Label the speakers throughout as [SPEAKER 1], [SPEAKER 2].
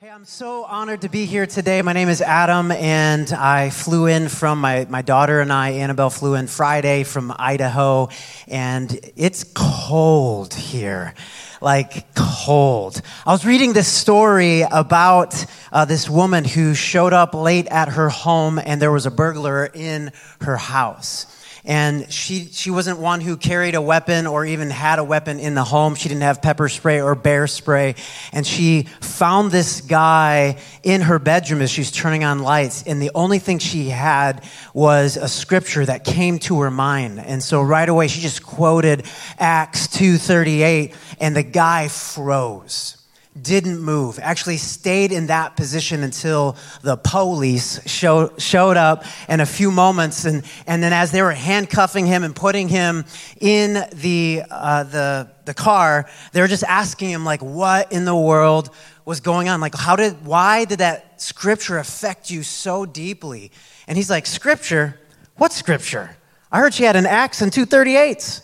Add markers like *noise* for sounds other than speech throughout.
[SPEAKER 1] Hey, I'm so honored to be here today. My name is Adam, and I flew in from my, my daughter and I, Annabelle, flew in Friday from Idaho, and it's cold here. Like, cold. I was reading this story about uh, this woman who showed up late at her home, and there was a burglar in her house and she, she wasn't one who carried a weapon or even had a weapon in the home. She didn't have pepper spray or bear spray. And she found this guy in her bedroom as she's turning on lights. And the only thing she had was a scripture that came to her mind. And so right away, she just quoted Acts 2.38 and the guy froze didn't move, actually stayed in that position until the police show, showed up in a few moments. And, and then as they were handcuffing him and putting him in the, uh, the, the car, they were just asking him, like, what in the world was going on? Like, how did, why did that scripture affect you so deeply? And he's like, scripture? What scripture? I heard she had an axe and two 38s.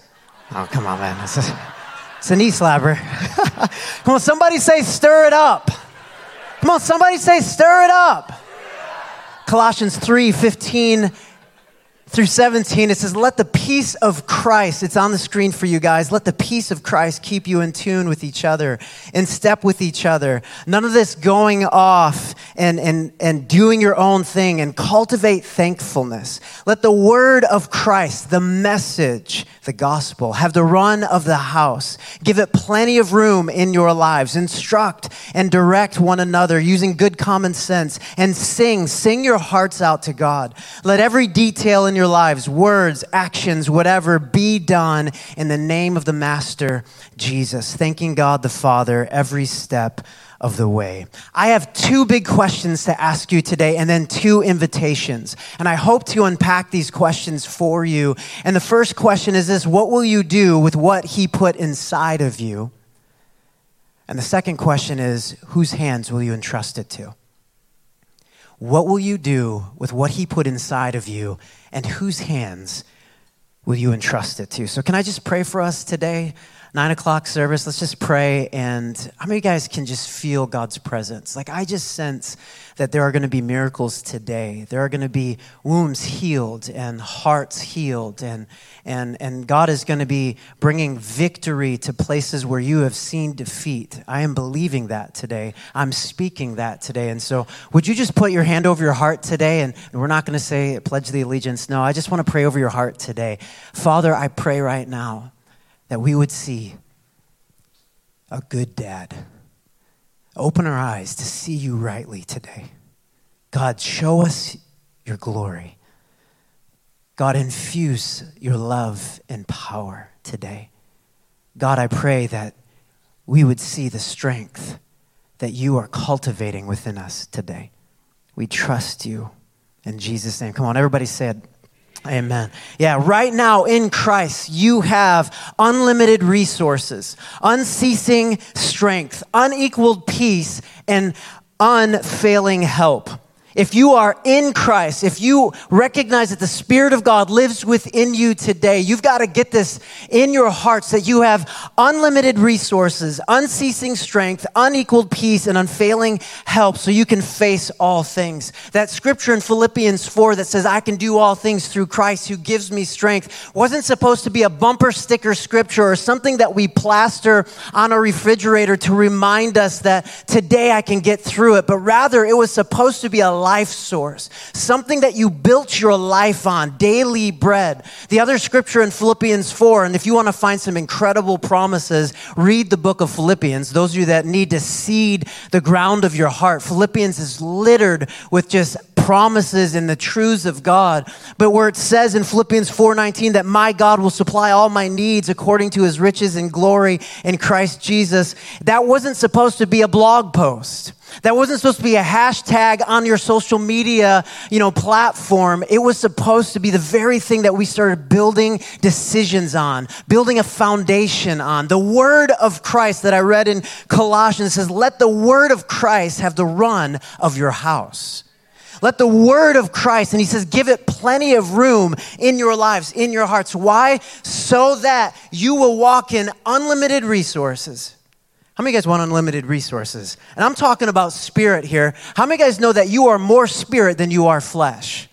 [SPEAKER 1] Oh, come on, man. It's a knee slapper. *laughs* Come on, somebody say, stir it up. Come on, somebody say, stir it up. Colossians 3 15 through 17, it says, Let the peace of Christ, it's on the screen for you guys, let the peace of Christ keep you in tune with each other, in step with each other. None of this going off and, and, and doing your own thing and cultivate thankfulness. Let the word of Christ, the message, the gospel, have the run of the house. Give it plenty of room in your lives. Instruct and direct one another using good common sense and sing. Sing your hearts out to God. Let every detail in your your lives, words, actions, whatever, be done in the name of the Master Jesus, thanking God the Father every step of the way. I have two big questions to ask you today and then two invitations. And I hope to unpack these questions for you. And the first question is this What will you do with what He put inside of you? And the second question is Whose hands will you entrust it to? What will you do with what He put inside of you, and whose hands will you entrust it to? So, can I just pray for us today? Nine o'clock service, let's just pray. And how many of you guys can just feel God's presence? Like, I just sense that there are going to be miracles today. There are going to be wombs healed and hearts healed. And, and, and God is going to be bringing victory to places where you have seen defeat. I am believing that today. I'm speaking that today. And so, would you just put your hand over your heart today? And we're not going to say pledge the allegiance. No, I just want to pray over your heart today. Father, I pray right now that we would see a good dad. Open our eyes to see you rightly today. God, show us your glory. God, infuse your love and power today. God, I pray that we would see the strength that you are cultivating within us today. We trust you in Jesus' name. Come on, everybody said, Amen. Yeah, right now in Christ, you have unlimited resources, unceasing strength, unequaled peace, and unfailing help. If you are in Christ, if you recognize that the Spirit of God lives within you today, you've got to get this in your hearts that you have unlimited resources, unceasing strength, unequaled peace, and unfailing help so you can face all things. That scripture in Philippians 4 that says, I can do all things through Christ who gives me strength wasn't supposed to be a bumper sticker scripture or something that we plaster on a refrigerator to remind us that today I can get through it, but rather it was supposed to be a life source, something that you built your life on, daily bread. The other scripture in Philippians 4, and if you want to find some incredible promises, read the book of Philippians. Those of you that need to seed the ground of your heart, Philippians is littered with just promises and the truths of God. But where it says in Philippians 4:19 that my God will supply all my needs according to his riches and glory in Christ Jesus, that wasn't supposed to be a blog post. That wasn't supposed to be a hashtag on your social media, you know, platform. It was supposed to be the very thing that we started building decisions on, building a foundation on. The word of Christ that I read in Colossians says, "Let the word of Christ have the run of your house." Let the word of Christ, and he says, give it plenty of room in your lives, in your hearts. Why? So that you will walk in unlimited resources How many guys want unlimited resources? And I'm talking about spirit here. How many guys know that you are more spirit than you are flesh?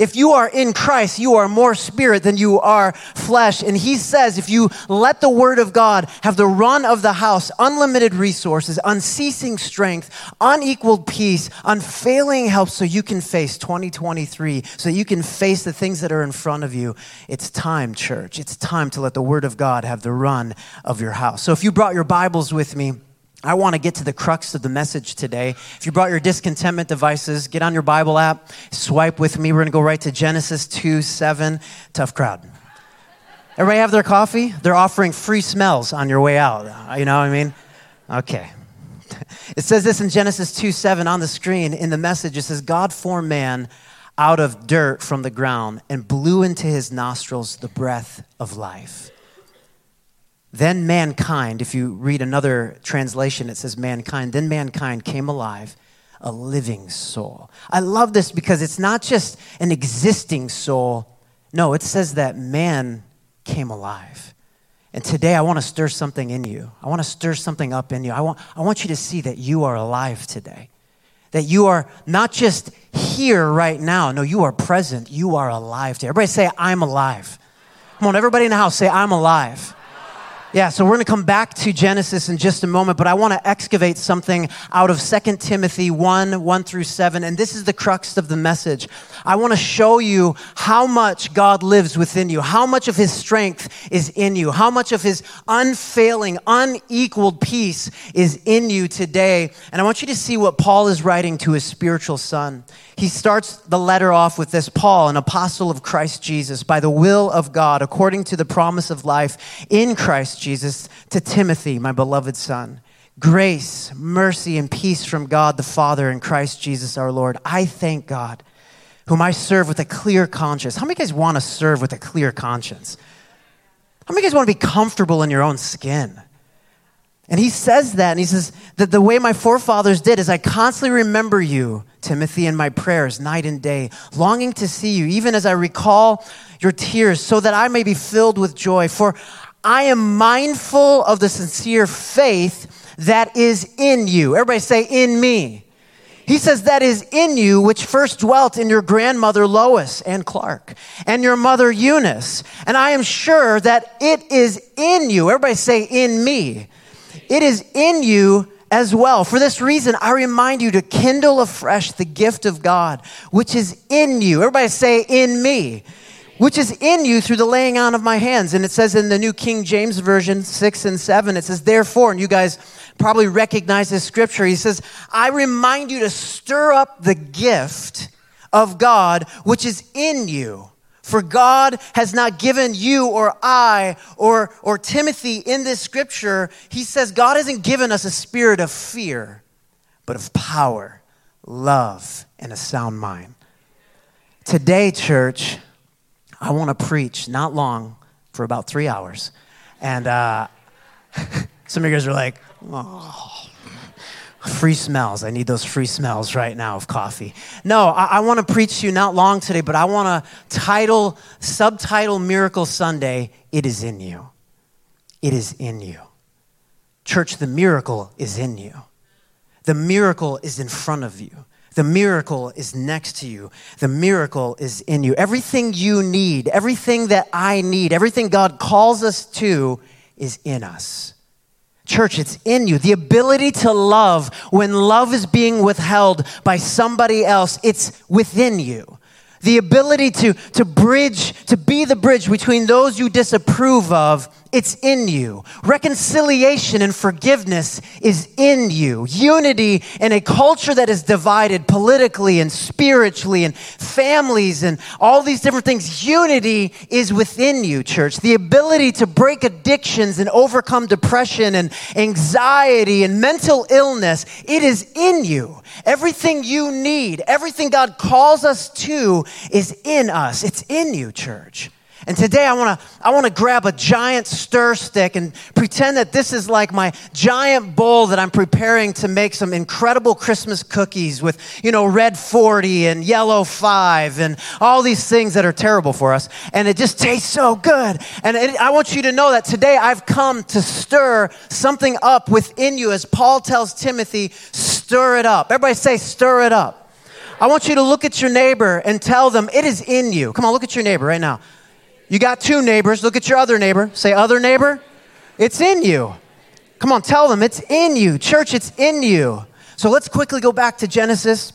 [SPEAKER 1] If you are in Christ, you are more spirit than you are flesh. And he says, if you let the word of God have the run of the house, unlimited resources, unceasing strength, unequaled peace, unfailing help, so you can face 2023, so you can face the things that are in front of you. It's time, church. It's time to let the word of God have the run of your house. So if you brought your Bibles with me, I want to get to the crux of the message today. If you brought your discontentment devices, get on your Bible app, swipe with me. We're going to go right to Genesis 2 7. Tough crowd. Everybody have their coffee? They're offering free smells on your way out. Uh, you know what I mean? Okay. *laughs* It says this in Genesis 2 7 on the screen in the message. It says, God formed man out of dirt from the ground and blew into his nostrils the breath of life. Then mankind, if you read another translation, it says mankind, then mankind came alive, a living soul. I love this because it's not just an existing soul. No, it says that man came alive. And today I want to stir something in you. I want to stir something up in you. I want, I want you to see that you are alive today. That you are not just here right now. No, you are present. You are alive today. Everybody say, I'm alive. Come on, everybody in the house say, I'm alive. Yeah, so we're going to come back to Genesis in just a moment, but I want to excavate something out of 2 Timothy 1 1 through 7. And this is the crux of the message. I want to show you how much God lives within you, how much of his strength is in you, how much of his unfailing, unequaled peace is in you today. And I want you to see what Paul is writing to his spiritual son. He starts the letter off with this Paul, an apostle of Christ Jesus, by the will of God, according to the promise of life in Christ Jesus, to Timothy, my beloved son. Grace, mercy, and peace from God the Father and Christ Jesus our Lord. I thank God, whom I serve with a clear conscience. How many guys want to serve with a clear conscience? How many guys want to be comfortable in your own skin? And he says that, and he says that the way my forefathers did is I constantly remember you, Timothy, in my prayers night and day, longing to see you, even as I recall your tears, so that I may be filled with joy. For I am mindful of the sincere faith that is in you. Everybody say, in me. He says, that is in you, which first dwelt in your grandmother Lois and Clark and your mother Eunice. And I am sure that it is in you. Everybody say, in me it is in you as well. For this reason, I remind you to kindle afresh the gift of God, which is in you. Everybody say, in me. Which is in you through the laying on of my hands. And it says in the New King James Version 6 and 7, it says, Therefore, and you guys probably recognize this scripture, he says, I remind you to stir up the gift of God which is in you for God has not given you or I or, or Timothy in this scripture, he says God hasn't given us a spirit of fear, but of power, love, and a sound mind. Today, church, I want to preach not long for about three hours. And uh, *laughs* some of you guys are like, oh. Free smells. I need those free smells right now of coffee. No, I, I want to preach to you not long today, but I want to title, subtitle Miracle Sunday, It is in You. It is in you. Church, the miracle is in you. The miracle is in front of you. The miracle is next to you. The miracle is in you. Everything you need, everything that I need, everything God calls us to is in us. Church, it's in you. The ability to love when love is being withheld by somebody else, it's within you. The ability to, to bridge, to be the bridge between those you disapprove of it's in you. Reconciliation and forgiveness is in you. Unity in a culture that is divided politically and spiritually and families and all these different things. Unity is within you, church. The ability to break addictions and overcome depression and anxiety and mental illness, it is in you. Everything you need, everything God calls us to is in us. It's in you, church. And today I want to I want to grab a giant stir stick and pretend that this is like my giant bowl that I'm preparing to make some incredible Christmas cookies with, you know, red 40 and yellow 5 and all these things that are terrible for us. And it just tastes so good. And it, I want you to know that today I've come to stir something up within you as Paul tells Timothy, stir it up. Everybody say stir it up. I want you to look at your neighbor and tell them it is in you. Come on, look at your neighbor right now. You got two neighbors. Look at your other neighbor. Say, other neighbor. It's in you. Come on, tell them it's in you. Church, it's in you. So let's quickly go back to Genesis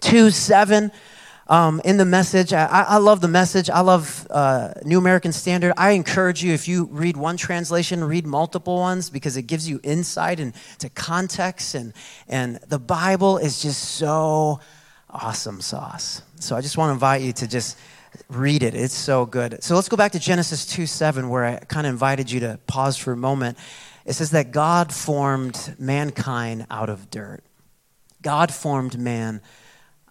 [SPEAKER 1] 2 7. Um, in the message, I, I, love the message. I love uh, New American Standard. I encourage you, if you read one translation, read multiple ones because it gives you insight into context. And, and the Bible is just so awesome sauce. So I just want to invite you to just read it. It's so good. So let's go back to Genesis 2 7, where I kind of invited you to pause for a moment. It says that God formed mankind out of dirt. God formed man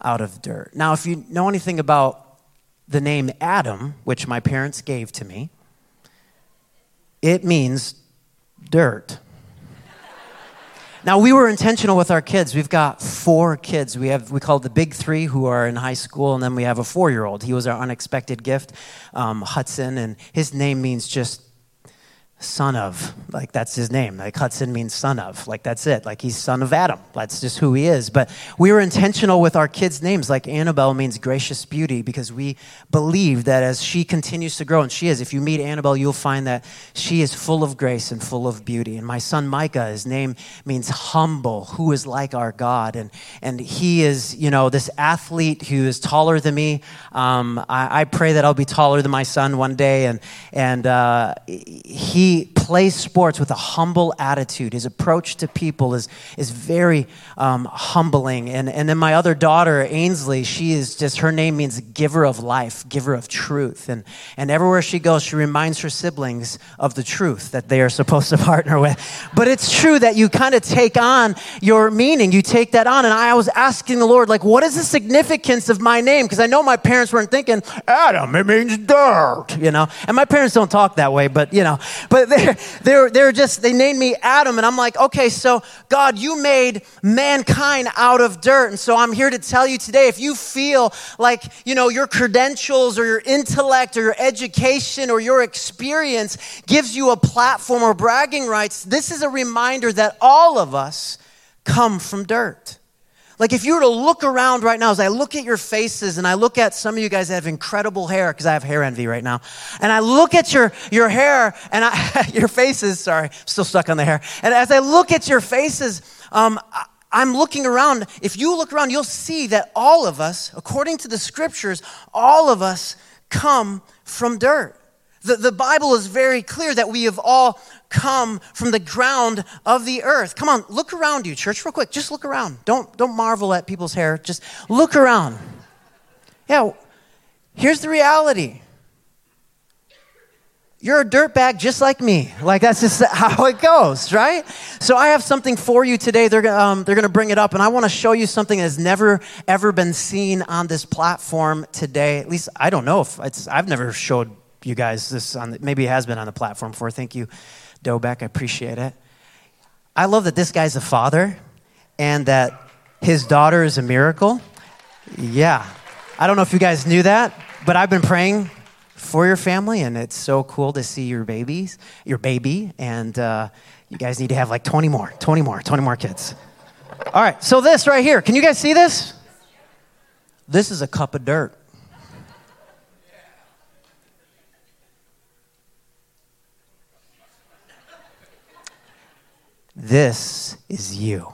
[SPEAKER 1] out of dirt. Now, if you know anything about the name Adam, which my parents gave to me, it means dirt. Now we were intentional with our kids. We've got four kids. We have we call the big three who are in high school, and then we have a four-year-old. He was our unexpected gift, um, Hudson, and his name means just son of like that's his name. Like hudson means son of. Like that's it. Like he's son of adam. That's just who he is. But we were intentional with our kids names. Like annabelle means gracious beauty because we believe that as she continues to grow and she is if you meet annabelle you'll find that she is full of grace and full of beauty. And my son micah his name means humble who is like our god. And and he is you know this athlete who is taller than me. Um, I, I, pray that i'll be taller than my son one day. And and uh, he he plays sports with a humble attitude. His approach to people is, is very um, humbling. And, and then my other daughter, Ainsley, she is just, her name means giver of life, giver of truth. And, and everywhere she goes, she reminds her siblings of the truth that they are supposed to *laughs* partner with. But it's true that you kind of take on your meaning, you take that on. And I was asking the Lord, like, what is the significance of my name? Because I know my parents weren't thinking, Adam, it means dirt, you know? And my parents don't talk that way, but, you know, but but they're, they're, just, they named me Adam. And I'm like, okay, so God, you made mankind out of dirt. And so I'm here to tell you today if you feel like, you know, your credentials or your intellect or your education or your experience gives you a platform or bragging rights, this is a reminder that all of us come from dirt. Like if you were to look around right now, as I look at your faces and I look at some of you guys that have incredible hair, because I have hair envy right now, and I look at your, your hair and I, *laughs* your faces, sorry, still stuck on the hair. And as I look at your faces, um, I'm looking around. If you look around, you'll see that all of us, according to the scriptures, all of us come from dirt. The, the Bible is very clear that we have all come from the ground of the earth. Come on, look around you, church, real quick. Just look around. Don't, don't marvel at people's hair. Just look around. Yeah, here's the reality. You're a dirtbag just like me. Like, that's just *laughs* how it goes, right? So, I have something for you today. They're, um, they're going to bring it up, and I want to show you something that's never, ever been seen on this platform today. At least, I don't know if it's, I've never showed you guys this on, maybe it has been on the platform before. Thank you. Dobeck. I appreciate it. I love that this guy's a father and that his daughter is a miracle. Yeah. I don't know if you guys knew that, but I've been praying for your family, and it's so cool to see your babies, your baby, and uh, you guys need to have like 20 more, 20 more, 20 more kids. All right, so this right here, can you guys see this? This is a cup of dirt. This is you.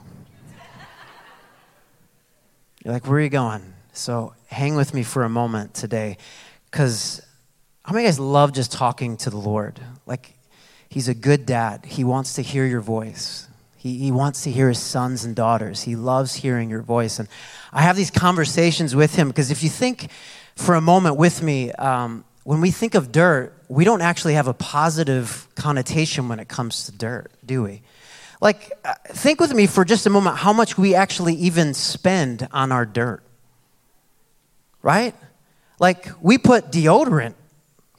[SPEAKER 1] You're like, where are you going? So hang with me for a moment today, because how many guys love just talking to the Lord? Like, He's a good dad. He wants to hear your voice. He, he wants to hear his sons and daughters. He loves hearing your voice. And I have these conversations with him because if you think for a moment with me, um, when we think of dirt, we don't actually have a positive connotation when it comes to dirt, do we? Like, uh, think with me for just a moment how much we actually even spend on our dirt. Right? Like, we put deodorant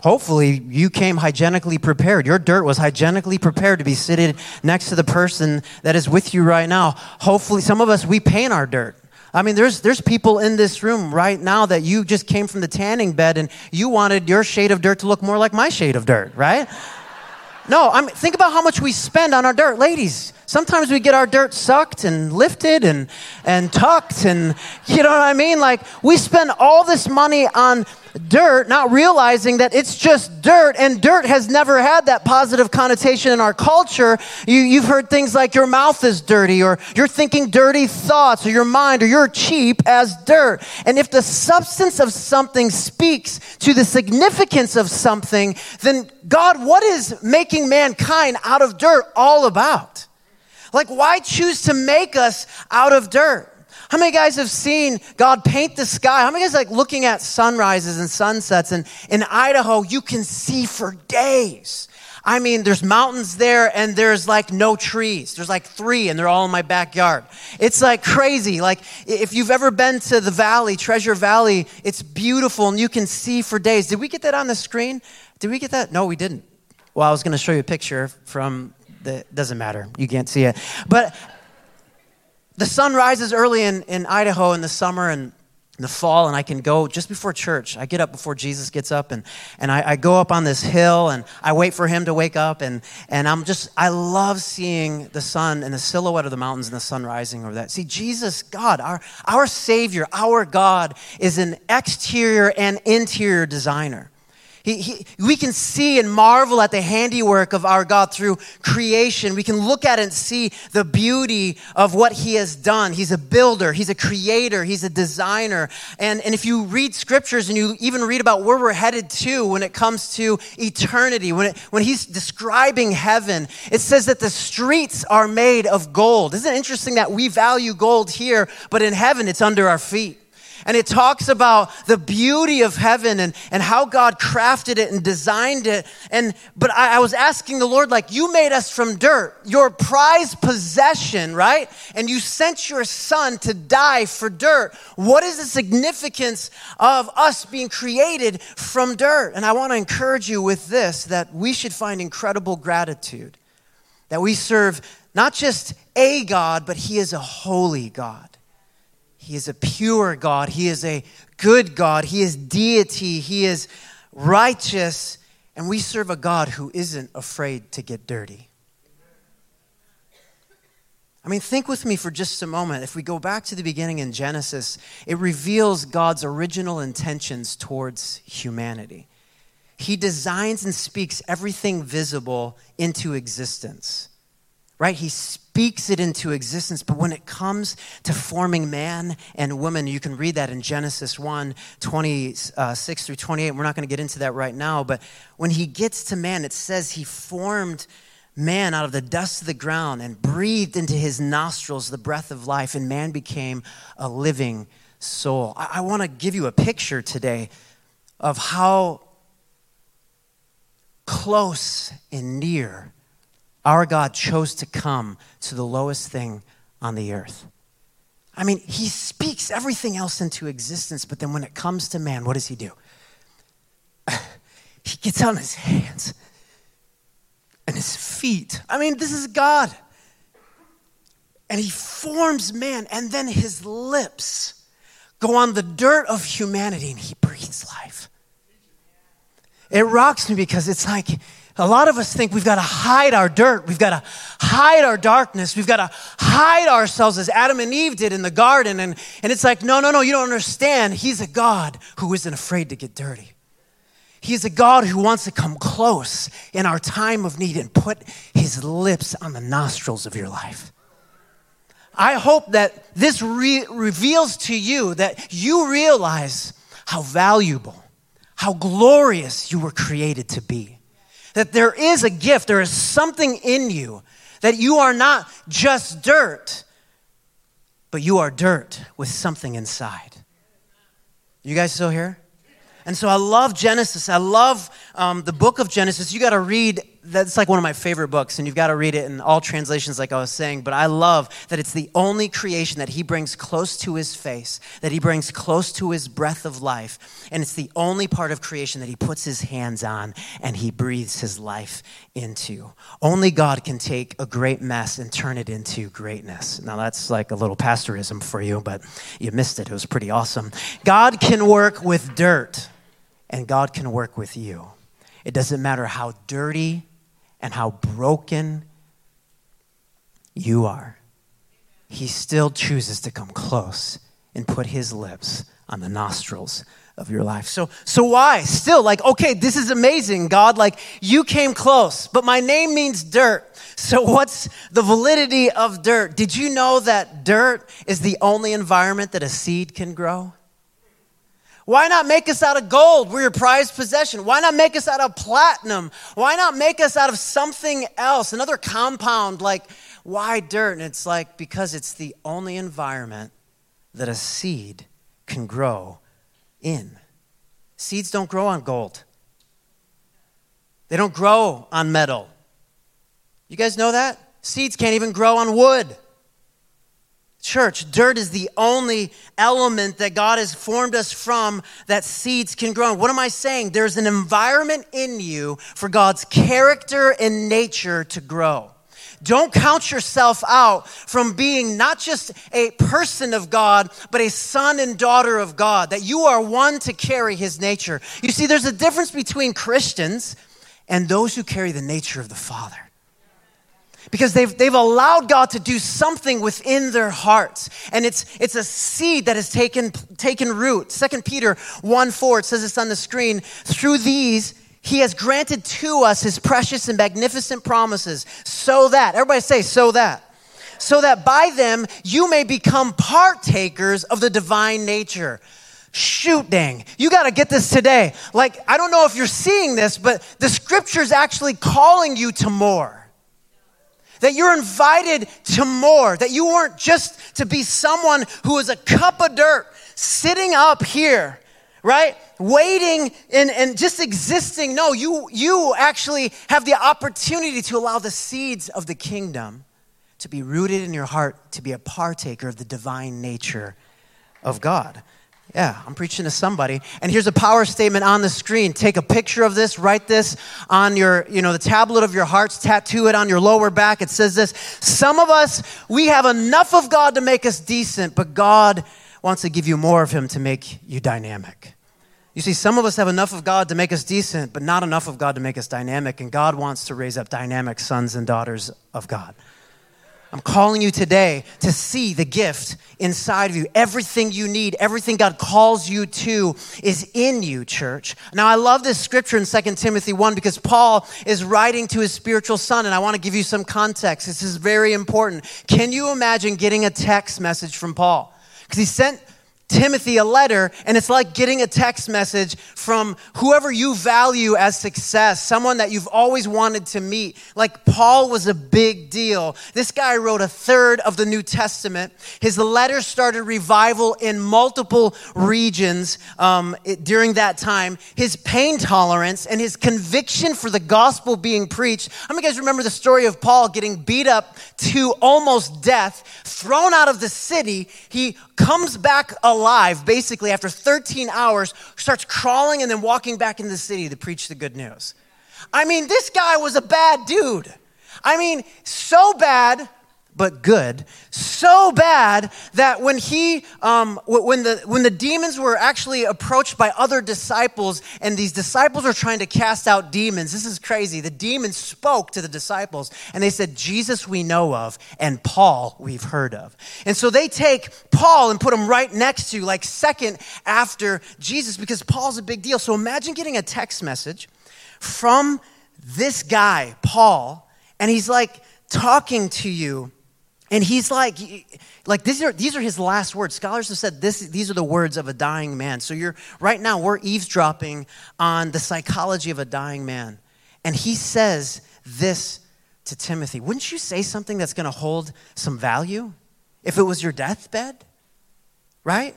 [SPEAKER 1] hopefully you came hygienically prepared. Your dirt was hygienically prepared to be seated next to the person that is with you right now. Hopefully, some of us, we paint our dirt. I mean, there's, there's people in this room right now that you just came from the tanning bed and you wanted your shade of dirt to look more like my shade of dirt, right? No, I mean, think about how much we spend on our dirt. Ladies, sometimes we get our dirt sucked and lifted and, and tucked, and you know what I mean? Like, we spend all this money on dirt, not realizing that it's just dirt, and dirt has never had that positive connotation in our culture. You, have heard things like your mouth is dirty, or you're thinking dirty thoughts, or your mind, or you're cheap as dirt. And if the substance of something speaks to the significance of something, then God, what is making mankind out of dirt all about? Like, why choose to make us out of dirt? How many guys have seen God paint the sky? How many guys like looking at sunrises and sunsets? And in Idaho, you can see for days. I mean, there's mountains there and there's like no trees. There's like three and they're all in my backyard. It's like crazy. Like if you've ever been to the valley, Treasure Valley, it's beautiful and you can see for days. Did we get that on the screen? Did we get that? No, we didn't. Well, I was going to show you a picture from the, doesn't matter. You can't see it. But the sun rises early in, in Idaho in the summer and in the fall, and I can go just before church. I get up before Jesus gets up, and, and I, I, go up on this hill, and I wait for him to wake up, and, and I'm just, I love seeing the sun and the silhouette of the mountains and the sun rising over that. See, Jesus, God, our, our Savior, our God, is an exterior and interior designer. He, he, we can see and marvel at the handiwork of our God through creation. We can look at and see the beauty of what He has done. He's a builder, He's a creator, He's a designer. And, and if you read scriptures and you even read about where we're headed to when it comes to eternity, when, it, when He's describing heaven, it says that the streets are made of gold. Isn't it interesting that we value gold here, but in heaven it's under our feet? And it talks about the beauty of heaven and, and how God crafted it and designed it. And but I, I was asking the Lord, like, you made us from dirt, your prized possession, right? And you sent your son to die for dirt. What is the significance of us being created from dirt? And I want to encourage you with this that we should find incredible gratitude. That we serve not just a God, but He is a holy God. He is a pure God. He is a good God. He is deity. He is righteous. And we serve a God who isn't afraid to get dirty. I mean, think with me for just a moment. If we go back to the beginning in Genesis, it reveals God's original intentions towards humanity. He designs and speaks everything visible into existence right? He speaks it into existence. But when it comes to forming man and woman, you can read that in Genesis 1 26 uh, through 28. We're not going to get into that right now. But when he gets to man, it says he formed man out of the dust of the ground and breathed into his nostrils the breath of life, and man became a living soul. I, I want to give you a picture today of how close and near our God chose to come to the lowest thing on the earth. I mean, he speaks everything else into existence, but then when it comes to man, what does he do? *sighs* he gets on his hands and his feet. I mean, this is God. And he forms man, and then his lips go on the dirt of humanity and he breathes life. It rocks me because it's like a lot of us think we've got to hide our dirt. We've got to hide our darkness. We've got to hide ourselves as Adam and Eve did in the garden. And, and it's like, no, no, no, you don't understand. He's a God who isn't afraid to get dirty. He's a God who wants to come close in our time of need and put his lips on the nostrils of your life. I hope that this re- reveals to you that you realize how valuable, how glorious you were created to be that there is a gift, there is something in you, that you are not just dirt, but you are dirt with something inside. You guys still here? And so I love Genesis. I love um, the book of Genesis. You got to read that's like one of my favorite books, and you've got to read it in all translations, like I was saying. But I love that it's the only creation that he brings close to his face, that he brings close to his breath of life. And it's the only part of creation that he puts his hands on and he breathes his life into. Only God can take a great mess and turn it into greatness. Now, that's like a little pastorism for you, but you missed it. It was pretty awesome. God can work with dirt, and God can work with you. It doesn't matter how dirty and how broken you are. He still chooses to come close and put his lips on the nostrils of your life. So so why? Still like okay, this is amazing, God, like you came close, but my name means dirt. So what's the validity of dirt? Did you know that dirt is the only environment that a seed can grow? Why not make us out of gold? We're your prized possession. Why not make us out of platinum? Why not make us out of something else, another compound? Like, why dirt? And it's like, because it's the only environment that a seed can grow in. Seeds don't grow on gold, they don't grow on metal. You guys know that? Seeds can't even grow on wood. Church, dirt is the only element that God has formed us from that seeds can grow. What am I saying? There's an environment in you for God's character and nature to grow. Don't count yourself out from being not just a person of God, but a son and daughter of God, that you are one to carry his nature. You see, there's a difference between Christians and those who carry the nature of the Father because they've, they've allowed God to do something within their hearts. And it's, it's a seed that has taken, taken root. Second Peter 1 4, it says this on the screen. Through these, he has granted to us his precious and magnificent promises, so that, everybody say, so that. So that by them you may become partakers of the divine nature. Shoot, dang. You got to get this today. Like, I don't know if you're seeing this, but the scripture's actually calling you to more that you're invited to more, that you weren't just to be someone who is a cup of dirt sitting up here, right? Waiting and, and just existing. No, you, you actually have the opportunity to allow the seeds of the kingdom to be rooted in your heart, to be a partaker of the divine nature of God. Yeah, I'm preaching to somebody. And here's a power statement on the screen. Take a picture of this, write this on your, you know, the tablet of your hearts, tattoo it on your lower back. It says this Some of us, we have enough of God to make us decent, but God wants to give you more of Him to make you dynamic. You see, some of us have enough of God to make us decent, but not enough of God to make us dynamic. And God wants to raise up dynamic sons and daughters of God. I'm calling you today to see the gift inside of you. Everything you need, everything God calls you to is in you, church. Now, I love this scripture in 2 Timothy 1 because Paul is writing to his spiritual son, and I want to give you some context. This is very important. Can you imagine getting a text message from Paul? Because he sent Timothy a letter, and it's like getting a text message from whoever you value as success, someone that you've always wanted to meet. Like Paul was a big deal. This guy wrote a third of the New Testament. His letters started revival in multiple regions um, it, during that time. His pain tolerance and his conviction for the gospel being preached. How many guys remember the story of Paul getting beat up to almost death, thrown out of the city? He comes back alive basically after 13 hours, starts crawling and then walking back into the city to preach the good news. I mean, this guy was a bad dude. I mean, so bad but good. So bad that when he, um, when the when the demons were actually approached by other disciples, and these disciples were trying to cast out demons. This is crazy. The demons spoke to the disciples, and they said, "Jesus we know of, and Paul we've heard of." And so they take Paul and put him right next to, like second after Jesus, because Paul's a big deal. So imagine getting a text message from this guy, Paul, and he's like talking to you and he's like, like these are these are his last words. Scholars have said this, these are the words of a dying man. So you're right now we're eavesdropping on the psychology of a dying man. And he says this to Timothy. Wouldn't you say something that's going to hold some value if it was your deathbed? Right?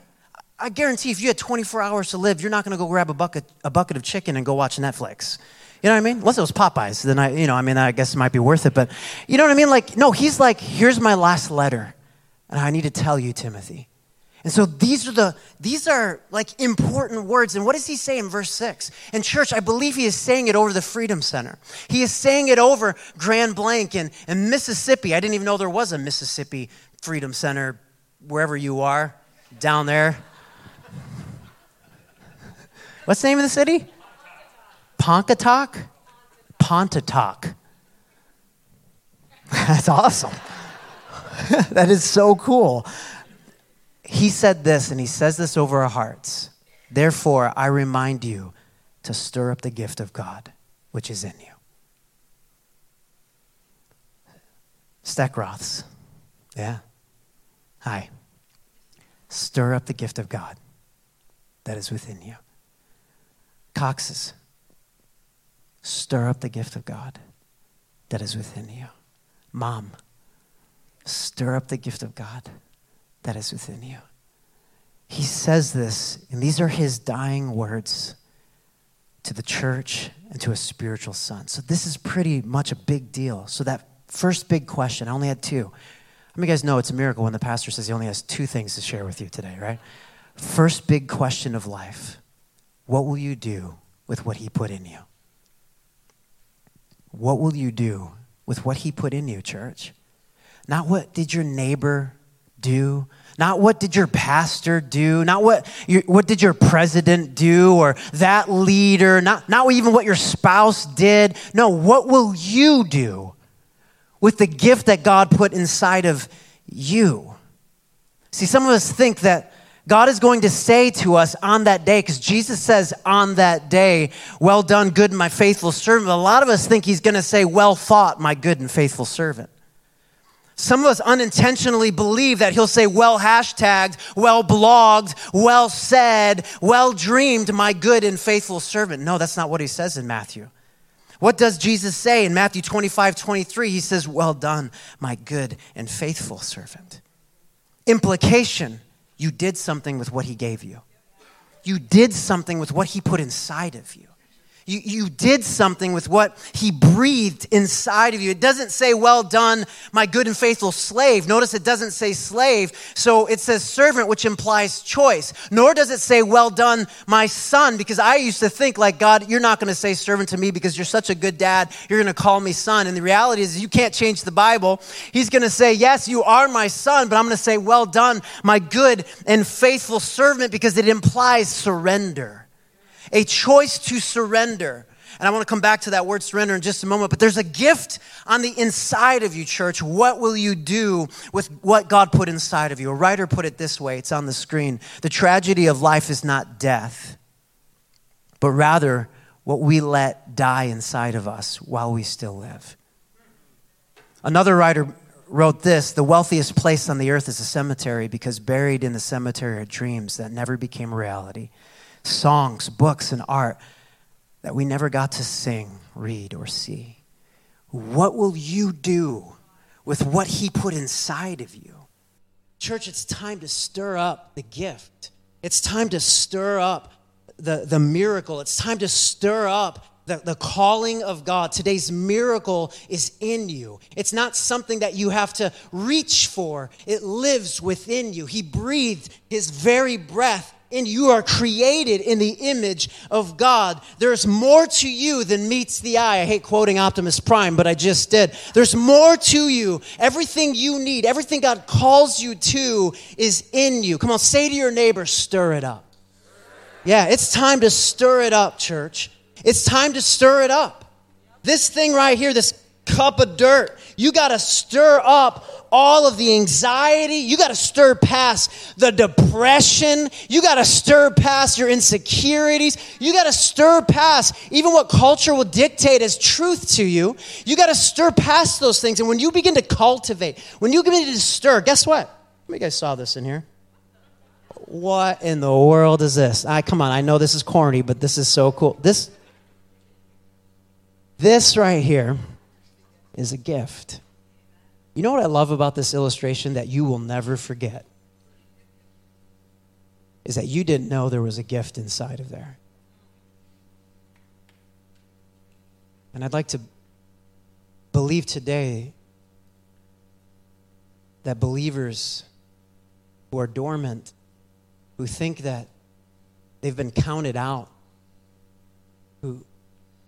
[SPEAKER 1] I guarantee if you had 24 hours to live, you're not going to go grab a bucket, a bucket of chicken and go watch Netflix. You know what I mean? Unless it was Popeyes, then I, you know, I mean, I guess it might be worth it. But you know what I mean? Like, no, he's like, here's my last letter, and I need to tell you, Timothy. And so these are the these are like important words. And what does he say in verse 6? In church, I believe he is saying it over the Freedom Center. He is saying it over Grand Blanc and, and Mississippi. I didn't even know there was a Mississippi Freedom Center wherever you are, down there. *laughs* What's the name of the city? Pontotoc? Pontotoc. *laughs* That's awesome. *laughs* that is so cool. He said this, and he says this over our hearts. Therefore, I remind you to stir up the gift of God which is in you. Steckroths. Yeah. Hi. Stir up the gift of God that is within you. Coxes. Stir up the gift of God that is within you. Mom, stir up the gift of God that is within you. He says this, and these are his dying words to the church and to a spiritual son. So, this is pretty much a big deal. So, that first big question, I only had two. How many of you guys know it's a miracle when the pastor says he only has two things to share with you today, right? First big question of life What will you do with what he put in you? What will you do with what he put in you, church? Not what did your neighbor do? Not what did your pastor do? Not what, your, what did your president do or that leader? Not, not even what your spouse did. No, what will you do with the gift that God put inside of you? See, some of us think that God is going to say to us on that day, because Jesus says on that day, Well done, good and my faithful servant. A lot of us think he's going to say, Well thought, my good and faithful servant. Some of us unintentionally believe that he'll say, Well hashtagged, well blogged, well said, well dreamed, my good and faithful servant. No, that's not what he says in Matthew. What does Jesus say in Matthew 25, 23? He says, Well done, my good and faithful servant. Implication you did something with what he gave you. You did something with what he put inside of you. You, you did something with what he breathed inside of you. It doesn't say, Well done, my good and faithful slave. Notice it doesn't say slave. So it says servant, which implies choice. Nor does it say, Well done, my son, because I used to think, like, God, you're not going to say servant to me because you're such a good dad. You're going to call me son. And the reality is, you can't change the Bible. He's going to say, Yes, you are my son, but I'm going to say, Well done, my good and faithful servant, because it implies surrender a choice to surrender. And I want to come back to that word surrender in just a moment, but there's a gift on the inside of you, church. What will you do with what God put inside of you? A writer put it this way it's on the screen. The tragedy of life is not death, but rather what we let die inside of us while we still live. Another writer wrote this The wealthiest place on the earth is a cemetery because buried in the cemetery are dreams that never became reality songs, books, and art that we never got to sing, read, or see. What will you do with what He put inside of you? Church, it's time to stir up the gift. It's time to stir up the, the miracle. It's time to stir up the, the calling of God. Today's miracle is in you. It's not something that you have to reach for, it lives within you. He breathed His very breath and you are created in the image of God. There's more to you than meets the eye. I hate quoting Optimus Prime, but I just did. There's more to you. Everything you need, everything God calls you to is in you. Come on, say to your neighbor, stir it up. Yeah, it's time to stir it up, church. It's time to stir it up. This thing right here, this cup of dirt, you got to stir up all of the anxiety. You got to stir past the depression. You got to stir past your insecurities. You got to stir past even what culture will dictate as truth to you. You got to stir past those things. And when you begin to cultivate, when you begin to stir, guess what? How many guys saw this in here? What in the world is this? I come on, I know this is corny, but this is so cool. This this right here is a gift. You know what I love about this illustration that you will never forget? Is that you didn't know there was a gift inside of there. And I'd like to believe today that believers who are dormant, who think that they've been counted out, who,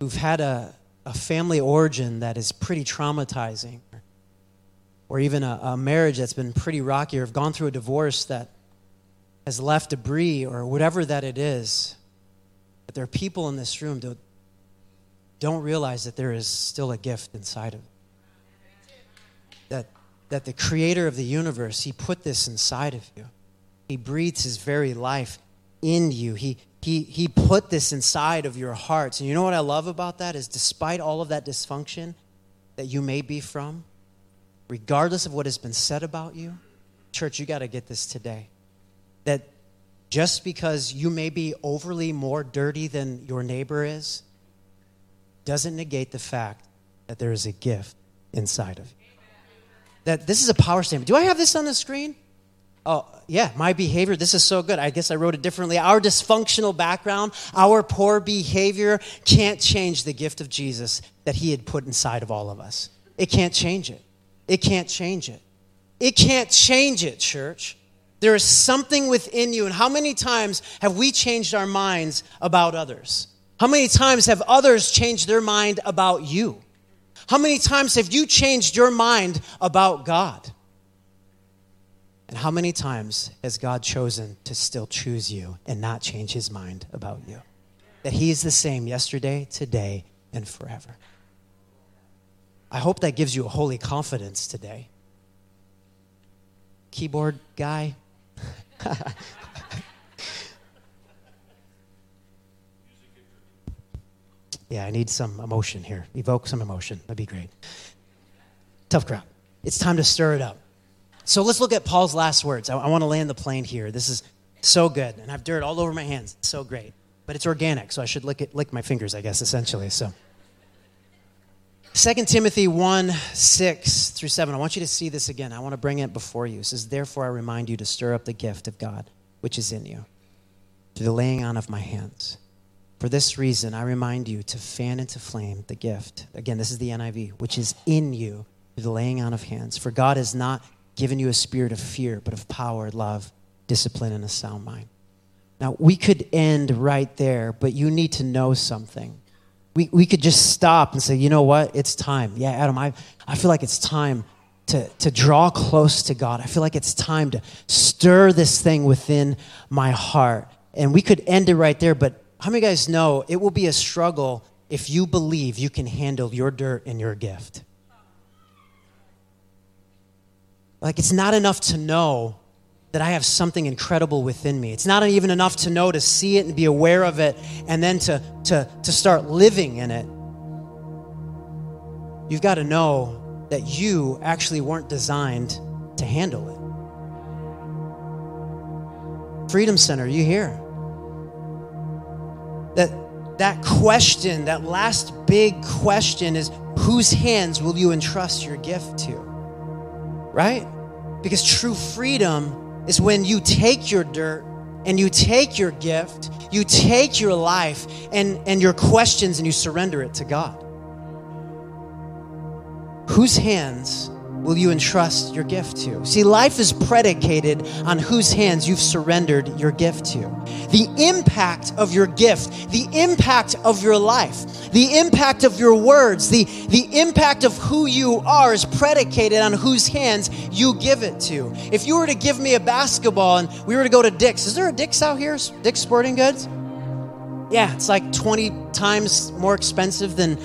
[SPEAKER 1] who've had a, a family origin that is pretty traumatizing, or even a, a marriage that's been pretty rocky, or have gone through a divorce that has left debris, or whatever that it is, that there are people in this room that don't realize that there is still a gift inside of them. That, that the creator of the universe, he put this inside of you. He breathes his very life in you. He, he, he put this inside of your hearts. And you know what I love about that is despite all of that dysfunction that you may be from, regardless of what has been said about you, church, you got to get this today. That just because you may be overly more dirty than your neighbor is, doesn't negate the fact that there is a gift inside of you. That this is a power statement. Do I have this on the screen? Oh, yeah, my behavior, this is so good. I guess I wrote it differently. Our dysfunctional background, our poor behavior can't change the gift of Jesus that He had put inside of all of us. It can't change it. It can't change it. It can't change it, church. There is something within you. And how many times have we changed our minds about others? How many times have others changed their mind about you? How many times have you changed your mind about God? And how many times has God chosen to still choose you and not change his mind about you? That he is the same yesterday, today, and forever. I hope that gives you a holy confidence today. Keyboard guy. *laughs* yeah, I need some emotion here. Evoke some emotion. That'd be great. Tough crowd. It's time to stir it up. So let's look at Paul's last words. I, I want to land the plane here. This is so good, and I have dirt all over my hands. It's so great, but it's organic, so I should lick it, lick my fingers, I guess, essentially. So. 2 Timothy 1 6 through 7. I want you to see this again. I want to bring it before you. It says, Therefore, I remind you to stir up the gift of God which is in you, through the laying on of my hands. For this reason, I remind you to fan into flame the gift. Again, this is the NIV, which is in you through the laying on of hands. For God has not given you a spirit of fear, but of power, love, discipline, and a sound mind. Now, we could end right there, but you need to know something. We, we could just stop and say, you know what? It's time. Yeah, Adam, I, I feel like it's time to, to draw close to God. I feel like it's time to stir this thing within my heart. And we could end it right there, but how many guys know it will be a struggle if you believe you can handle your dirt and your gift? Like, it's not enough to know that I have something incredible within me. It's not even enough to know, to see it and be aware of it, and then to, to, to start living in it. You've got to know that you actually weren't designed to handle it. Freedom Center, you hear? That that question, that last big question is whose hands will you entrust your gift to? Right? Because true freedom is when you take your dirt and you take your gift, you take your life and, and your questions and you surrender it to God. Whose hands will you entrust your gift to? See, life is predicated on whose hands you've surrendered your gift to. The impact of your gift, the impact of your life, the impact of your words, the, the impact of who you are is predicated on whose hands you give it to. If you were to give me a basketball and we were to go to Dick's, is there a Dick's out here? Dick's Sporting Goods? Yeah, it's like 20 times more expensive than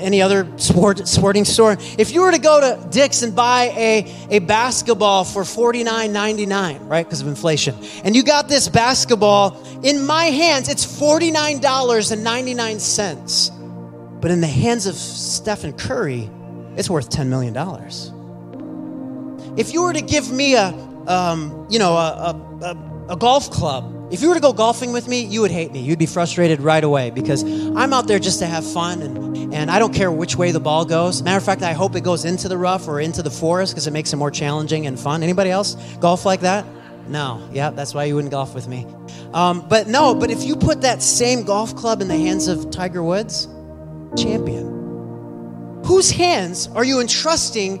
[SPEAKER 1] any other sport, sporting store. If you were to go to Dick's and buy a, a basketball for $49.99, right, because of inflation, and you got this basketball in my hands, it's $49.99. But in the hands of Stephen Curry, it's worth $10 million. If you were to give me a, um, you know, a, a, a golf club, if you were to go golfing with me, you would hate me. You'd be frustrated right away because I'm out there just to have fun and, and I don't care which way the ball goes. Matter of fact, I hope it goes into the rough or into the forest because it makes it more challenging and fun. Anybody else golf like that? No. Yeah, that's why you wouldn't golf with me. Um, but no, but if you put that same golf club in the hands of Tiger Woods, champion. whose hands are you entrusting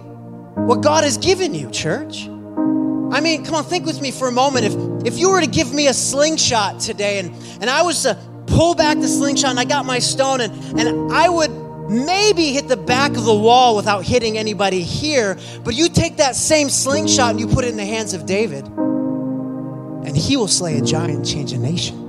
[SPEAKER 1] what God has given you, church? I mean, come on, think with me for a moment. If, if you were to give me a slingshot today and, and I was to pull back the slingshot and I got my stone and, and I would maybe hit the back of the wall without hitting anybody here, but you take that same slingshot and you put it in the hands of David, and he will slay a giant and change a nation.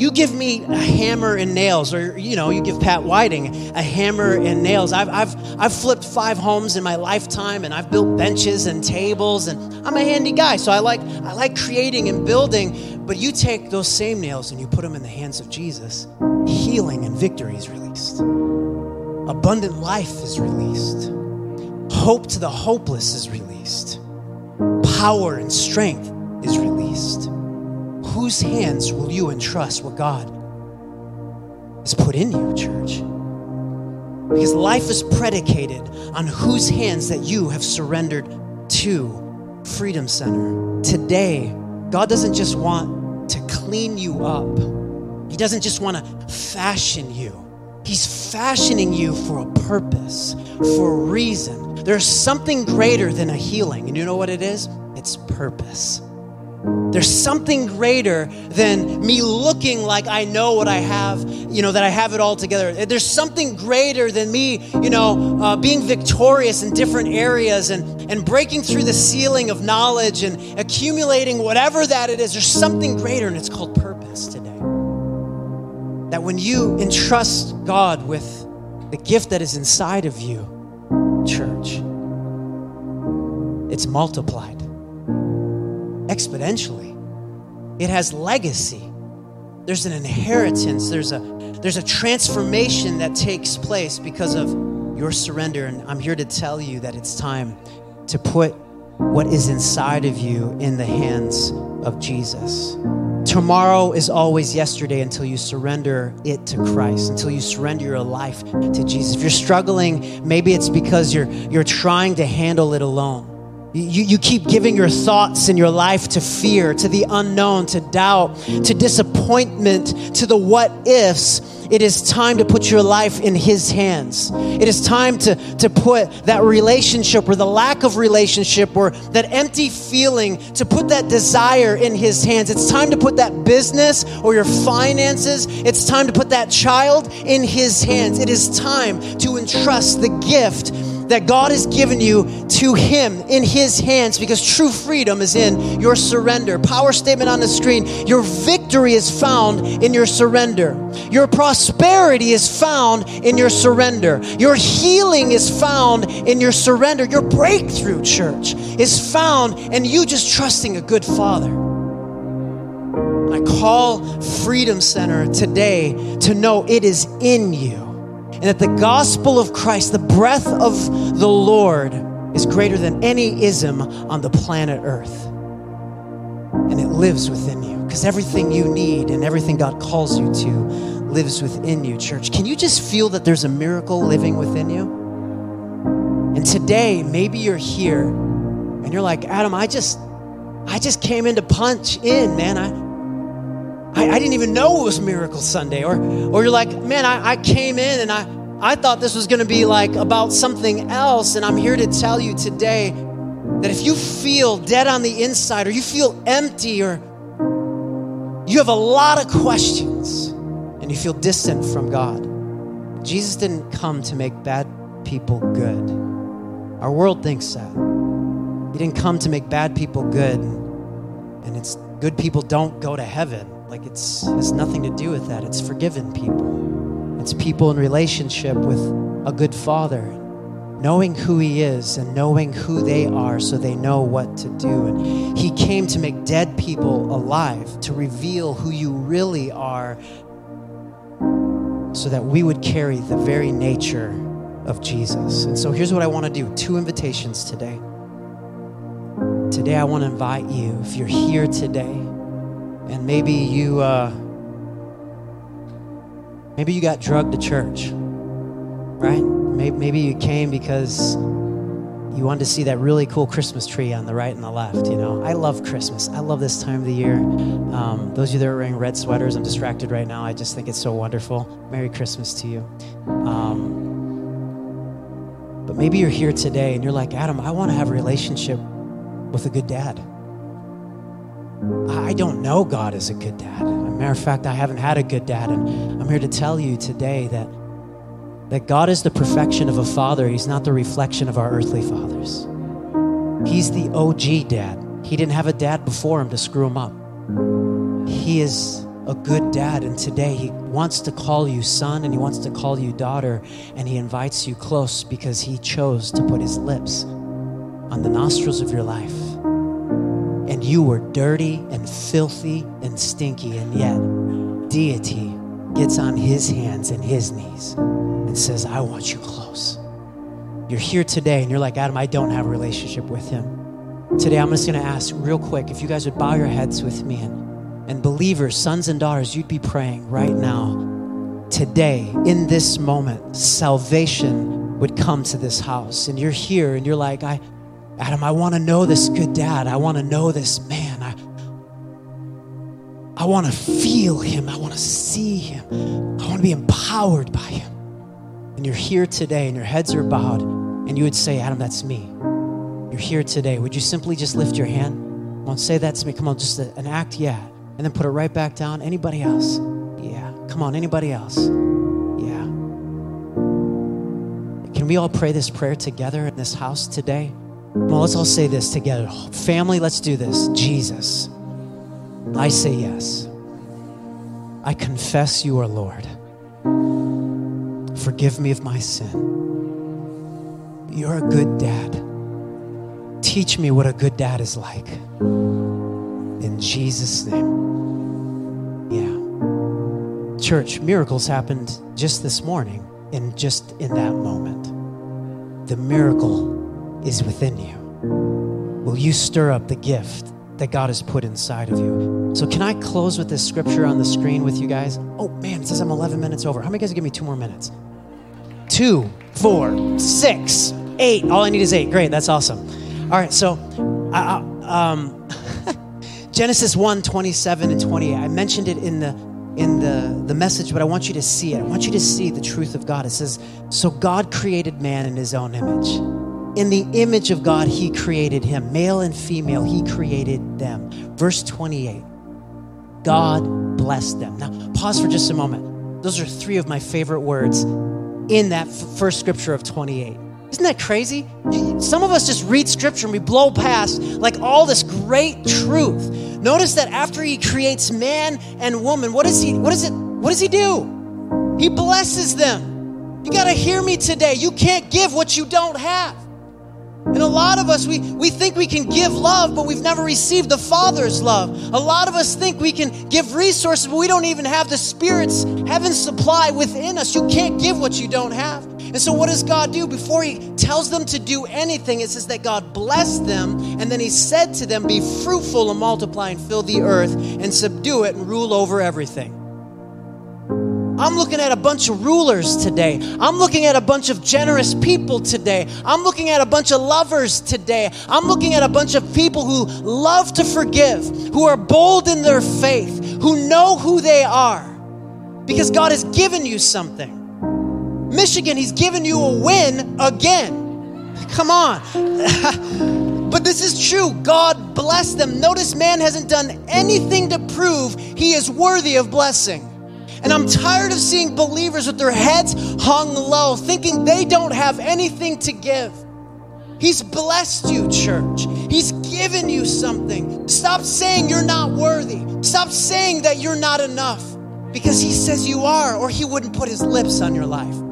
[SPEAKER 1] You give me a hammer and nails, or you know, you give Pat Whiting a hammer and nails. I've, I've, I've flipped five homes in my lifetime, and I've built benches and tables, and I'm a handy guy, so I like I like creating and building. But you take those same nails and you put them in the hands of Jesus, healing and victory is released. Abundant life is released. Hope to the hopeless is released. Power and strength is released whose hands will you entrust what God has put in you, church? Because life is predicated on whose hands that you have surrendered to Freedom Center. Today, God doesn't just want to clean you up, He doesn't just want to fashion you. He's fashioning you for a purpose, for a reason. There's something greater than a healing. And you know what it is? It's purpose. There's something greater than me looking like I know what I have, you know, that I have it all together. There's something greater than me, you know, uh, being victorious in different areas and, and breaking through the ceiling of knowledge and accumulating whatever that it is. There's something greater, and it's called purpose today. That when you entrust God with the gift that is inside of you, church, it's multiplied exponentially. It has legacy. There's an inheritance. There's a there's a transformation that takes place because of your surrender. And I'm here to tell you that it's time to put what is inside of you in the hands of Jesus. Tomorrow is always yesterday until you surrender it to Christ, until you surrender your life to Jesus. If you're struggling, maybe it's because you're, you're trying to handle it alone. You, you keep giving your thoughts and your life to fear, to the unknown, to doubt, to disappointment, to the what ifs. It is time to put your life in His hands. It is time to, to put that relationship or the lack of relationship or that empty feeling, to put that desire in His hands. It's time to put that business or your finances, it's time to put that child in His hands. It is time to entrust the gift that God has given you to Him in His hands because true freedom is in your surrender. Power statement on the screen your victory is found in your surrender, your prosperity is found in your surrender, your healing is found in your surrender, your breakthrough, church, is found in you just trusting a good Father. I call Freedom Center today to know it is in you and that the gospel of Christ, the breath of the Lord, is greater than any ism on the planet Earth. And it lives within you because everything you need and everything God calls you to lives within you, church. Can you just feel that there's a miracle living within you? And today, maybe you're here and you're like, Adam, I just, I just came in to punch in, man. I, I, I, didn't even know it was Miracle Sunday. Or, or you're like, man, I, I came in and I, I thought this was going to be like about something else. And I'm here to tell you today that if you feel dead on the inside or you feel empty or you have a lot of questions and you feel distant from God, Jesus didn't come to make bad people good. Our world thinks that. He didn't come to make bad people good. And it's good people don't go to heaven. Like it's has nothing to do with that. It's forgiven people. It's people in relationship with a good father, knowing who he is and knowing who they are so they know what to do. And he came to make dead people alive, to reveal who you really are so that we would carry the very nature of Jesus. And so here's what I want to do two invitations today. Today, I want to invite you, if you're here today, and maybe you uh, maybe you got drugged to church right maybe, you came because you wanted to see that really cool Christmas tree on the right and the left. You know, I love Christmas. I love this time of the year. Um, those of you that are wearing red sweaters, I'm distracted right now. I just think it's so wonderful. Merry Christmas to you. Um, but maybe you're here today and you're like, Adam, I want to have a relationship with a good dad. I don't know God is a good dad. As matter of fact, I haven't had a good dad. And I'm here to tell you today that, that God is the perfection of a father. He's not the reflection of our earthly fathers. He's the OG dad. He didn't have a dad before him to screw him up. He is a good dad. And today he wants to call you son and he wants to call you daughter. And he invites you close because he chose to put his lips on the nostrils of your life and you were dirty and filthy and stinky, and yet deity gets on his hands and his knees and says, I want you close. You're here today and you're like, Adam, I don't have a relationship with him. Today, I'm just going to ask real quick if you guys would bow your heads with me and, and believers, sons and daughters, you'd be praying right now, today, in this moment, salvation would come to this house. And you're here and you're like, I, Adam, I want to know this good dad. I want to know this man. I, I want to feel him. I want to see him. I want to be empowered by him. And you're here today and your heads are bowed, and you would say, Adam, that's me. You're here today. Would you simply just lift your hand? Come on, say that to me. Come on, just an act, yeah. And then put it right back down. Anybody else? Yeah. Come on, anybody else? Yeah. Can we all pray this prayer together in this house today? Well, let's all say this together. Family, let's do this. Jesus, I say yes. I confess you are Lord. Forgive me of my sin. You're a good dad. Teach me what a good dad is like. In Jesus' name. Yeah. Church, miracles happened just this morning and just in that moment. The miracle is within you. Will you stir up the gift that God has put inside of you? So, can I close with this scripture on the screen with you guys? Oh man, it says I'm 11 minutes over. How many guys give me two more minutes? Two, four, six, eight. All I need is eight. Great, that's awesome. All right, so uh, um, *laughs* Genesis 1 27 and 28. I mentioned it in the in the, the message, but I want you to see it. I want you to see the truth of God. It says, So God created man in his own image. In the image of God, He created him. Male and female, He created them. Verse 28 God blessed them. Now, pause for just a moment. Those are three of my favorite words in that first scripture of 28. Isn't that crazy? Some of us just read scripture and we blow past like all this great truth. Notice that after he creates man and woman, what does he what is it what does he do? He blesses them. You got to hear me today. You can't give what you don't have. And a lot of us, we, we think we can give love, but we've never received the Father's love. A lot of us think we can give resources, but we don't even have the Spirit's heaven supply within us. You can't give what you don't have. And so, what does God do? Before He tells them to do anything, it says that God blessed them, and then He said to them, Be fruitful and multiply and fill the earth and subdue it and rule over everything. I'm looking at a bunch of rulers today. I'm looking at a bunch of generous people today. I'm looking at a bunch of lovers today. I'm looking at a bunch of people who love to forgive, who are bold in their faith, who know who they are. Because God has given you something. Michigan, He's given you a win again. Come on. *laughs* But this is true. God bless them. Notice man hasn't done anything to prove he is worthy of blessing. And I'm tired of seeing believers with their heads hung low, thinking they don't have anything to give. He's blessed you, church. He's given you something. Stop saying you're not worthy. Stop saying that you're not enough because He says you are, or He wouldn't put His lips on your life.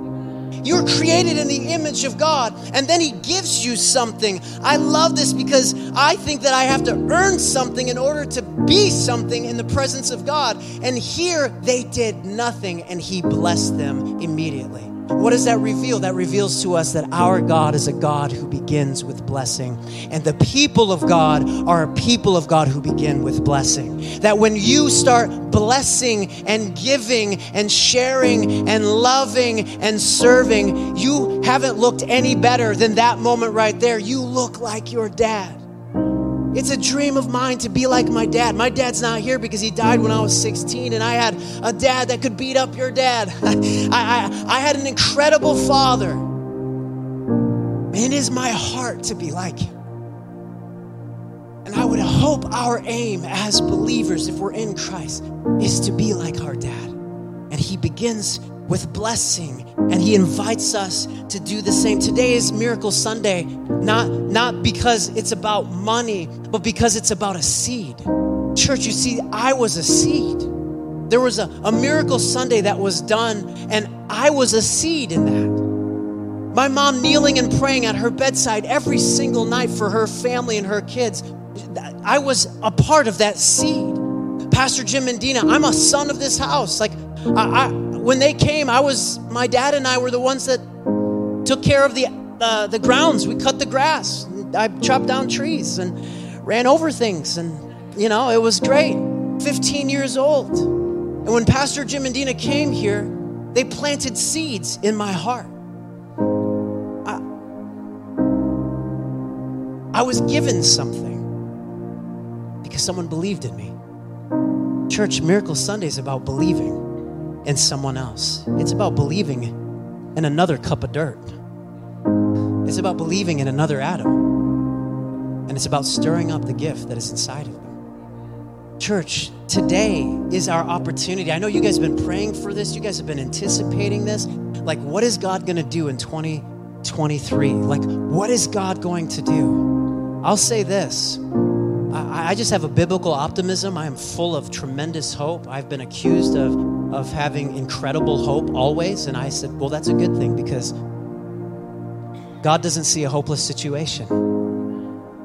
[SPEAKER 1] You're created in the image of God, and then He gives you something. I love this because I think that I have to earn something in order to be something in the presence of God. And here they did nothing, and He blessed them immediately. What does that reveal? That reveals to us that our God is a God who begins with blessing. And the people of God are a people of God who begin with blessing. That when you start blessing and giving and sharing and loving and serving, you haven't looked any better than that moment right there. You look like your dad. It's a dream of mine to be like my dad. My dad's not here because he died when I was 16, and I had a dad that could beat up your dad. *laughs* I, I, I had an incredible father. And it is my heart to be like him. And I would hope our aim as believers, if we're in Christ, is to be like our dad. And he begins with blessing and he invites us to do the same. Today is miracle sunday not not because it's about money but because it's about a seed. Church you see i was a seed. There was a, a miracle sunday that was done and i was a seed in that. My mom kneeling and praying at her bedside every single night for her family and her kids. I was a part of that seed. Pastor jim and dina i'm a son of this house. Like I, I when they came, I was, my dad and I were the ones that took care of the, uh, the grounds. We cut the grass. I chopped down trees and ran over things. And, you know, it was great. 15 years old. And when Pastor Jim and Dina came here, they planted seeds in my heart. I, I was given something because someone believed in me. Church, Miracle Sunday is about believing in someone else. It's about believing in another cup of dirt. It's about believing in another Adam. And it's about stirring up the gift that is inside of them. Church, today is our opportunity. I know you guys have been praying for this, you guys have been anticipating this. Like, what is God going to do in 2023? Like, what is God going to do? I'll say this I, just have a biblical optimism. I am full of tremendous hope. I've been accused of, of having incredible hope always. And I said, well, that's a good thing because God doesn't see a hopeless situation.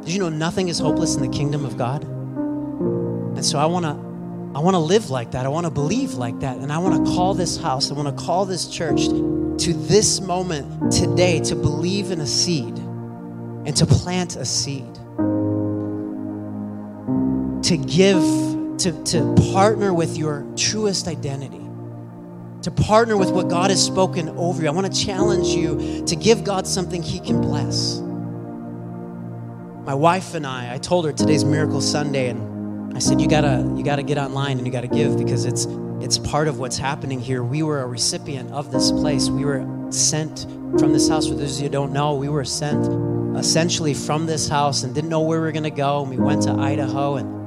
[SPEAKER 1] Did you know nothing is hopeless in the kingdom of God? And so I want to I want to live like that. I want to believe like that. And I want to call this house, I want to call this church to this moment today to believe in a seed and to plant a seed to give, to, to partner with your truest identity, to partner with what God has spoken over you. I want to challenge you to give God something He can bless. My wife and I, I told her today's Miracle Sunday, and I said, You gotta, you gotta get online and you gotta give because it's it's part of what's happening here. We were a recipient of this place. We were sent from this house. For those of you who don't know, we were sent essentially from this house and didn't know where we were going to go. And we went to Idaho and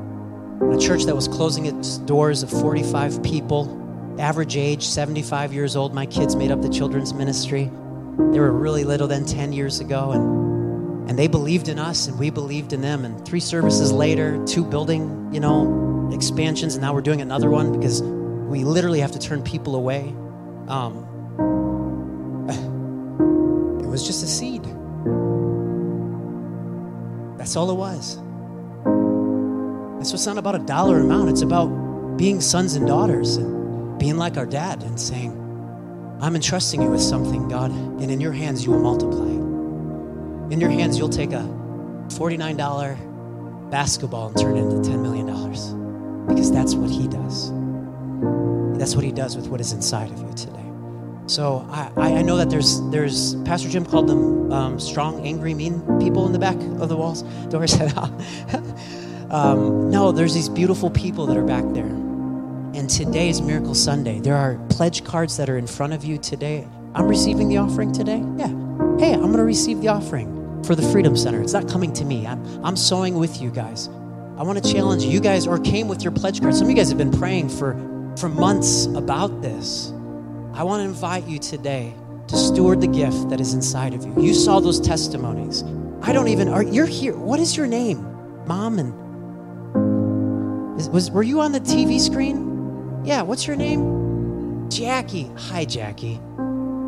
[SPEAKER 1] a church that was closing its doors of 45 people, average age 75 years old. My kids made up the children's ministry. They were really little then, 10 years ago, and, and they believed in us and we believed in them. And three services later, two building, you know, expansions, and now we're doing another one because we literally have to turn people away. Um, *sighs* it was just a seed. That's all it was. So it's not about a dollar amount, it's about being sons and daughters and being like our dad and saying, I'm entrusting you with something, God, and in your hands you will multiply. In your hands you'll take a $49 basketball and turn it into $10 million because that's what he does. That's what he does with what is inside of you today. So I, I know that there's there's Pastor Jim called them um, strong, angry, mean people in the back of the walls. Doris said, *laughs* Um, no, there's these beautiful people that are back there. And today is Miracle Sunday. There are pledge cards that are in front of you today. I'm receiving the offering today. Yeah. Hey, I'm going to receive the offering for the Freedom Center. It's not coming to me. I'm, I'm sowing with you guys. I want to challenge you guys or came with your pledge card. Some of you guys have been praying for, for months about this. I want to invite you today to steward the gift that is inside of you. You saw those testimonies. I don't even, are you're here. What is your name? Mom and was, were you on the TV screen? Yeah, what's your name? Jackie. Hi, Jackie.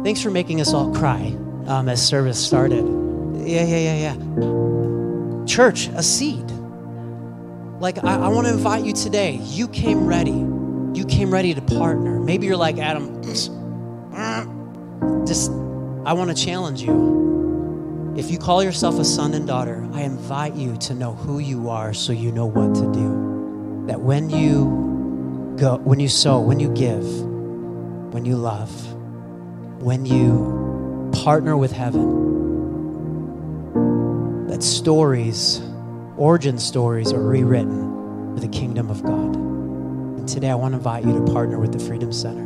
[SPEAKER 1] Thanks for making us all cry um, as service started. Yeah, yeah, yeah, yeah. Church, a seed. Like, I, I want to invite you today. You came ready. You came ready to partner. Maybe you're like, Adam, *sniffs* just, I want to challenge you. If you call yourself a son and daughter, I invite you to know who you are so you know what to do. That when you go, when you sow, when you give, when you love, when you partner with heaven, that stories, origin stories, are rewritten for the kingdom of God. And today I want to invite you to partner with the Freedom Center.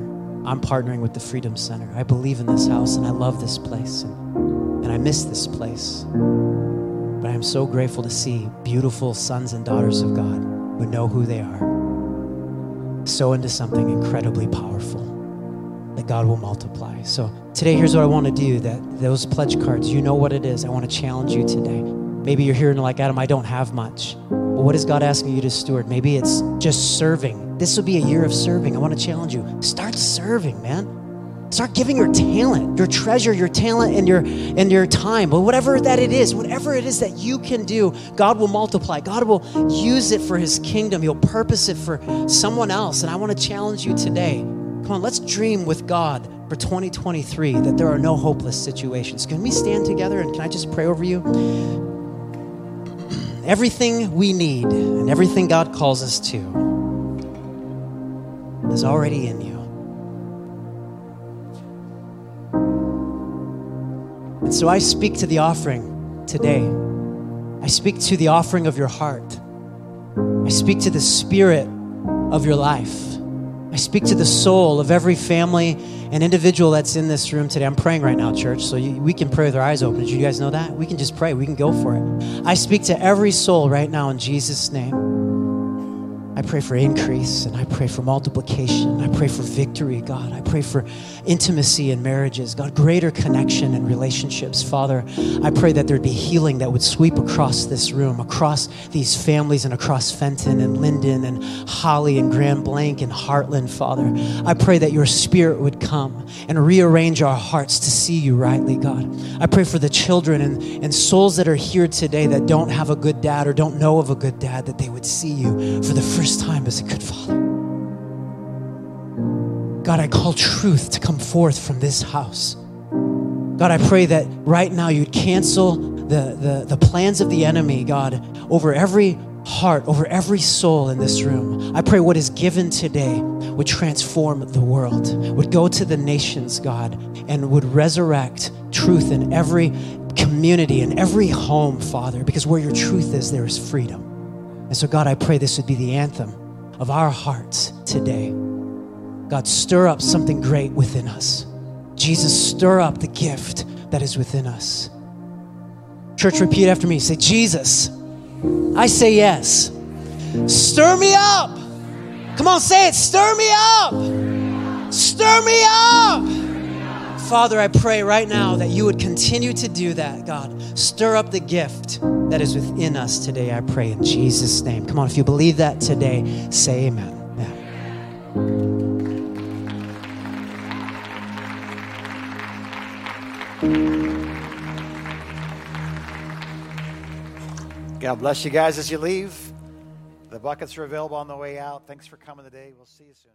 [SPEAKER 1] I'm partnering with the Freedom Center. I believe in this house and I love this place and, and I miss this place. But I am so grateful to see beautiful sons and daughters of God know who they are, sow into something incredibly powerful that God will multiply. So today, here's what I want to do that those pledge cards, you know what it is. I want to challenge you today. Maybe you're and like, Adam, I don't have much. But what is God asking you to steward? Maybe it's just serving. This will be a year of serving. I want to challenge you. Start serving, man. Start giving your talent, your treasure, your talent, and your and your time. But whatever that it is, whatever it is that you can do, God will multiply. God will use it for His kingdom. He'll purpose it for someone else. And I want to challenge you today. Come on, let's dream with God for 2023 that there are no hopeless situations. Can we stand together and can I just pray over you? *clears throat* Everything we need and everything God calls us to is already in you. And so I speak to the offering today. I speak to the offering of your heart. I speak to the spirit of your life. I speak to the soul of every family and individual that's in this room today. I'm praying right now, church, so you, we can pray with our eyes open. Did you guys know that? We can just pray. We can go for it. I speak to every soul right now in Jesus' name. I pray for increase and I pray for multiplication. I pray for victory, God. I pray for intimacy in marriages, God, greater connection and relationships. Father, I pray that there'd be healing that would sweep across this room, across these families, and across Fenton and Linden and Holly and Grand Blanc and Hartland, Father. I pray that your spirit would come and rearrange our hearts to see you rightly, God. I pray for the children and, and souls that are here today that don't have a good dad or don't know of a good dad, that they would see you for the first first time as a good father. God, I call truth to come forth from this house. God, I pray that right now you'd cancel the, the, the plans of the enemy, God, over every heart, over every soul in this room. I pray what is given today would transform the world, would go to the nations, God, and would resurrect truth in every community, in every home, Father, because where your truth is, there is freedom. And so, God, I pray this would be the anthem of our hearts today. God, stir up something great within us. Jesus, stir up the gift that is within us. Church, repeat after me. Say, Jesus, I say yes. Stir me up. Come on, say it. Stir me up. Stir me up. Father, I pray right now that you would continue to do that, God. Stir up the gift that is within us today, I pray in Jesus' name. Come on, if you believe that today, say amen.
[SPEAKER 2] God bless you guys as you leave. The buckets are available on the way out. Thanks for coming today. We'll see you soon.